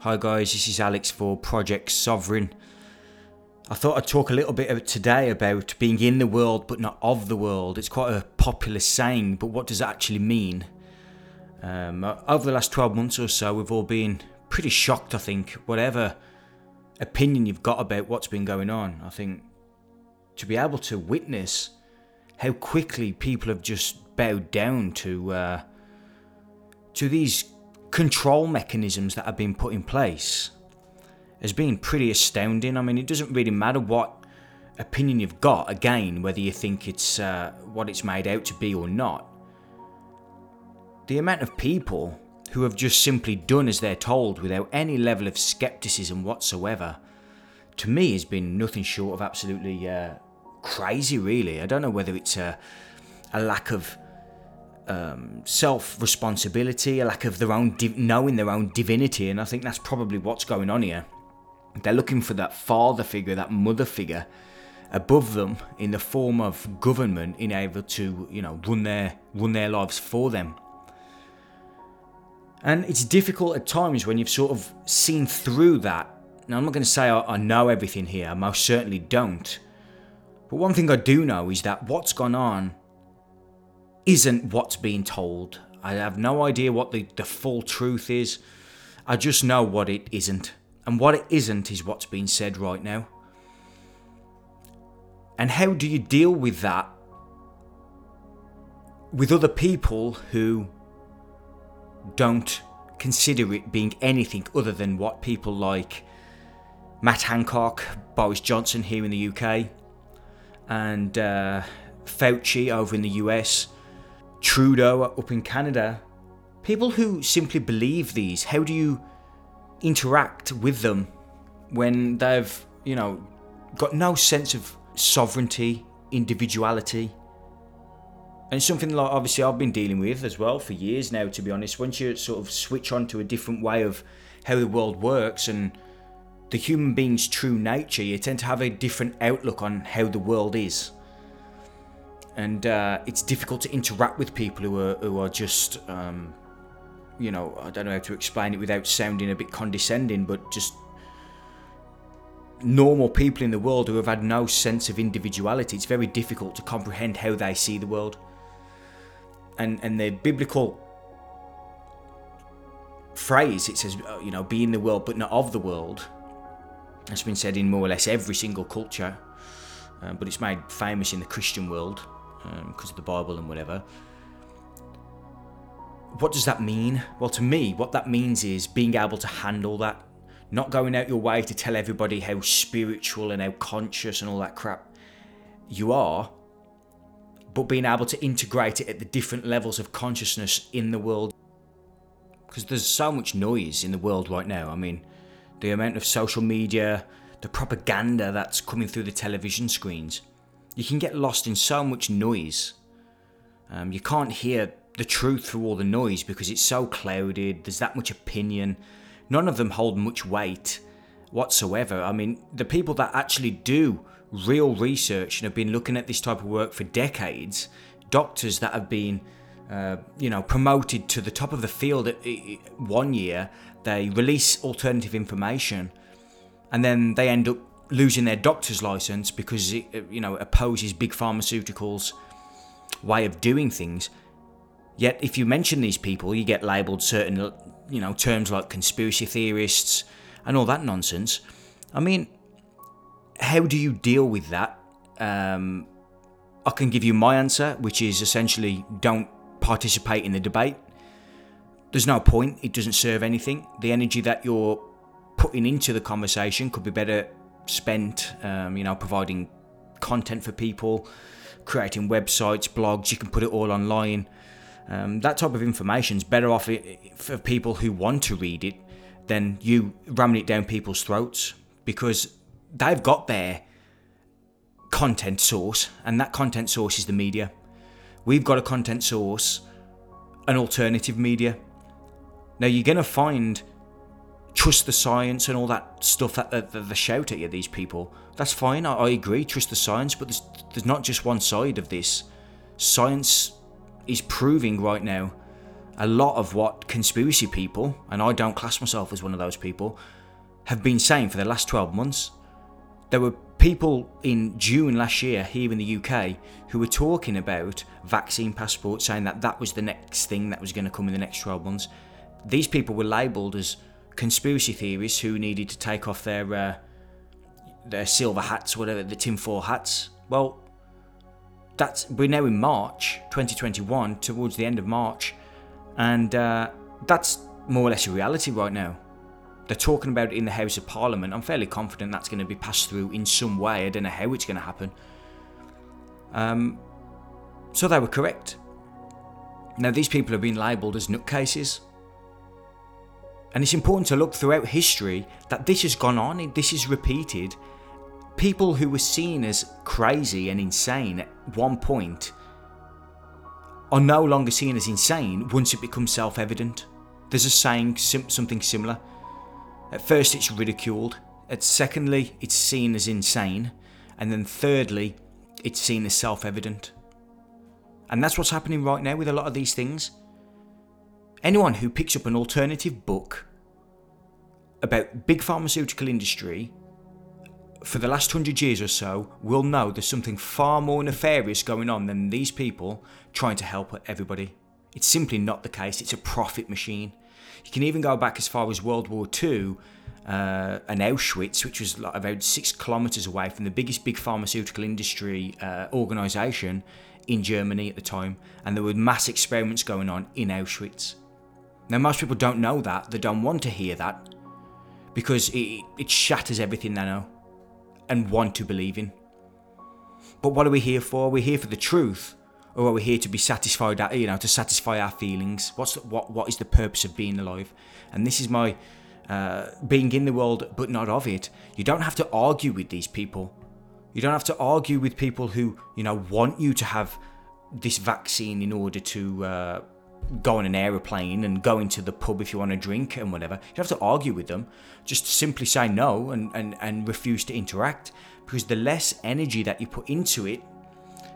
Hi guys, this is Alex for Project Sovereign. I thought I'd talk a little bit today about being in the world but not of the world. It's quite a popular saying, but what does it actually mean? Um, over the last 12 months or so, we've all been pretty shocked, I think, whatever opinion you've got about what's been going on. I think to be able to witness how quickly people have just bowed down to uh, to these control mechanisms that have been put in place has been pretty astounding. I mean, it doesn't really matter what opinion you've got, again, whether you think it's uh, what it's made out to be or not. The amount of people who have just simply done as they're told without any level of skepticism whatsoever, to me has been nothing short of absolutely uh, crazy, really. I don't know whether it's a, a lack of um, self responsibility, a lack of their own knowing their own divinity, and I think that's probably what's going on here. They're looking for that father figure, that mother figure above them in the form of government in able to, you know, run their run their lives for them. And it's difficult at times when you've sort of seen through that. Now I'm not going to say I, I know everything here, I most certainly don't. But one thing I do know is that what's gone on isn't what's being told. I have no idea what the, the full truth is. I just know what it isn't. And what it isn't is what's being said right now. And how do you deal with that with other people who don't consider it being anything other than what people like Matt Hancock, Boris Johnson here in the UK, and uh, Fauci over in the US, Trudeau up in Canada, people who simply believe these, how do you interact with them when they've, you know, got no sense of sovereignty, individuality? And something like obviously I've been dealing with as well for years now, to be honest. Once you sort of switch on to a different way of how the world works and the human being's true nature, you tend to have a different outlook on how the world is and uh, it's difficult to interact with people who are who are just um, you know I don't know how to explain it without sounding a bit condescending, but just normal people in the world who have had no sense of individuality. It's very difficult to comprehend how they see the world, and and the biblical phrase it says uh, you know be in the world but not of the world. That's been said in more or less every single culture, uh, but it's made famous in the Christian world because um, of the Bible and whatever. What does that mean? Well, to me, what that means is being able to handle that, not going out your way to tell everybody how spiritual and how conscious and all that crap you are, but being able to integrate it at the different levels of consciousness in the world. Because there's so much noise in the world right now. I mean, the amount of social media, the propaganda that's coming through the television screens you can get lost in so much noise. Um, you can't hear the truth through all the noise because it's so clouded, there's that much opinion. None of them hold much weight whatsoever. I mean, the people that actually do real research and have been looking at this type of work for decades, doctors that have been, uh, you know, promoted to the top of the field at, one year, they release alternative information and then they end up losing their doctor's license because it you know opposes big pharmaceuticals way of doing things. Yet if you mention these people you get labeled certain you know terms like conspiracy theorists and all that nonsense. I mean how do you deal with that? Um, i can give you my answer which is essentially don't participate in the debate. There's no point. It doesn't serve anything. The energy that you're putting into the conversation could be better spent, um, you know, providing content for people, creating websites, blogs. You can put it all online. Um, that type of information is better off for people who want to read it than you ramming it down people's throats because they've got their content source, and that content source is the media. We've got a content source, an alternative media. Now, you're going to find trust the science and all that stuff that, that, that they shout at you, these people. That's fine, I, I agree, trust the science, but there's, there's not just one side of this. Science is proving right now a lot of what conspiracy people, and I don't class myself as one of those people, have been saying for the last 12 months. There were people in June last year here in the UK who were talking about vaccine passports, saying that that was the next thing that was going to come in the next 12 months. These people were labelled as conspiracy theorists who needed to take off their uh, their silver hats, whatever the tinfoil hats. Well, that's we're now in March 2021, towards the end of March, and uh, that's more or less a reality right now. They're talking about it in the House of Parliament. I'm fairly confident that's going to be passed through in some way. I don't know how it's going to happen. Um, so they were correct. Now, these people have been labelled as nutcases. And it's important to look throughout history that this has gone on, this is repeated. People who were seen as crazy and insane at one point are no longer seen as insane once it becomes self evident. There's a saying, something similar. At first, it's ridiculed. At secondly, it's seen as insane. And then thirdly, it's seen as self evident. And that's what's happening right now with a lot of these things. Anyone who picks up an alternative book about big pharmaceutical industry for the last hundred years or so will know there's something far more nefarious going on than these people trying to help everybody. It's simply not the case. It's a profit machine. You can even go back as far as World War II uh, and Auschwitz, which was about six kilometres away from the biggest big pharmaceutical industry uh, organisation in Germany at the time, and there were mass experiments going on in Auschwitz. Now, most people don't know that, they don't want to hear that, because it, it shatters everything they know and want to believe in. But what are we here for? We're here for the truth, or are we here to be satisfied? That you know, to satisfy our feelings. What's the, what? What is the purpose of being alive? And this is my uh, being in the world, but not of it. You don't have to argue with these people. You don't have to argue with people who you know want you to have this vaccine in order to uh, go on an aeroplane and go into the pub if you want to drink and whatever. You have to argue with them. Just simply say no and, and, and refuse to interact because the less energy that you put into it,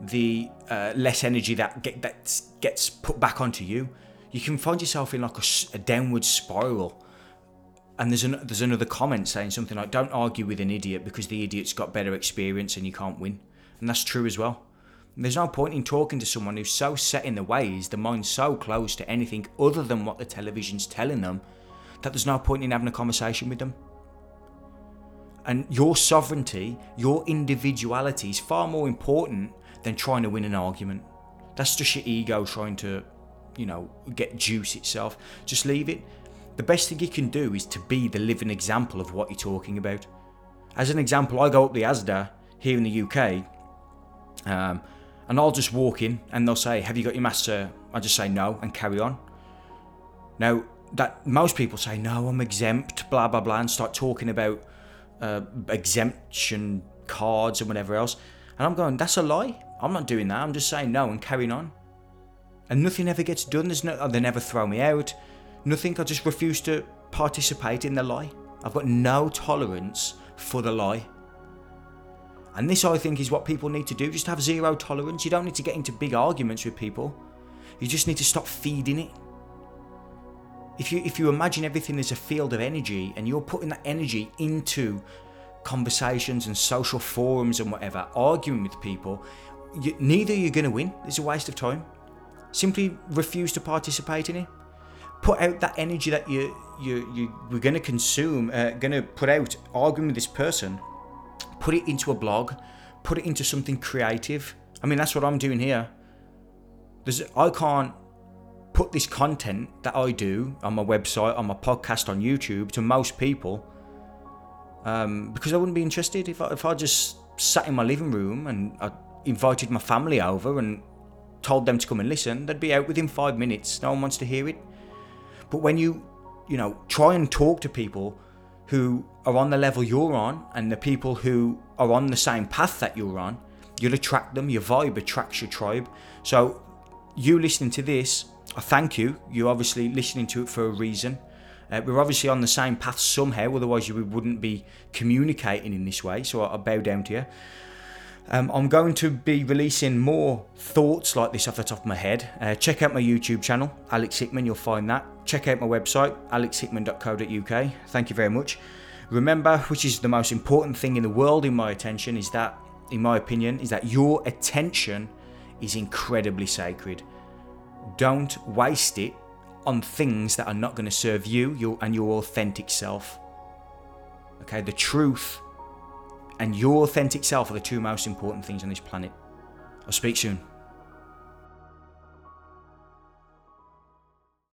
the uh, less energy that get, that gets put back onto you. You can find yourself in like a, a downward spiral. And there's an, there's another comment saying something like, "Don't argue with an idiot because the idiot's got better experience and you can't win," and that's true as well. There's no point in talking to someone who's so set in their ways, the mind's so close to anything other than what the television's telling them, that there's no point in having a conversation with them. And your sovereignty, your individuality is far more important than trying to win an argument. That's just your ego trying to, you know, get juice itself. Just leave it. The best thing you can do is to be the living example of what you're talking about. As an example, I go up the Asda here in the UK. Um, and I'll just walk in and they'll say, Have you got your mask, sir? I just say no and carry on. Now, that most people say, No, I'm exempt, blah, blah, blah, and start talking about uh, exemption cards and whatever else. And I'm going, That's a lie. I'm not doing that. I'm just saying no and carrying on. And nothing ever gets done. There's no, they never throw me out. Nothing. I just refuse to participate in the lie. I've got no tolerance for the lie. And this, I think, is what people need to do. Just have zero tolerance. You don't need to get into big arguments with people. You just need to stop feeding it. If you if you imagine everything as a field of energy and you're putting that energy into conversations and social forums and whatever, arguing with people, you, neither you're going to win. It's a waste of time. Simply refuse to participate in it. Put out that energy that you you you we're going to consume, uh, going to put out arguing with this person put it into a blog, put it into something creative. I mean, that's what I'm doing here. There's, I can't put this content that I do on my website, on my podcast, on YouTube to most people um, because I wouldn't be interested if I, if I just sat in my living room and I invited my family over and told them to come and listen. They'd be out within five minutes. No one wants to hear it. But when you, you know, try and talk to people who are on the level you're on and the people who are on the same path that you're on, you'll attract them. Your vibe attracts your tribe. So, you listening to this, I thank you. You're obviously listening to it for a reason. Uh, we're obviously on the same path somehow, otherwise, you wouldn't be communicating in this way. So, I bow down to you. Um, I'm going to be releasing more thoughts like this off the top of my head. Uh, check out my YouTube channel, Alex Hickman, you'll find that. Check out my website, alexhickman.co.uk. Thank you very much. Remember, which is the most important thing in the world, in my attention, is that, in my opinion, is that your attention is incredibly sacred. Don't waste it on things that are not going to serve you your, and your authentic self. Okay, the truth and your authentic self are the two most important things on this planet. I'll speak soon.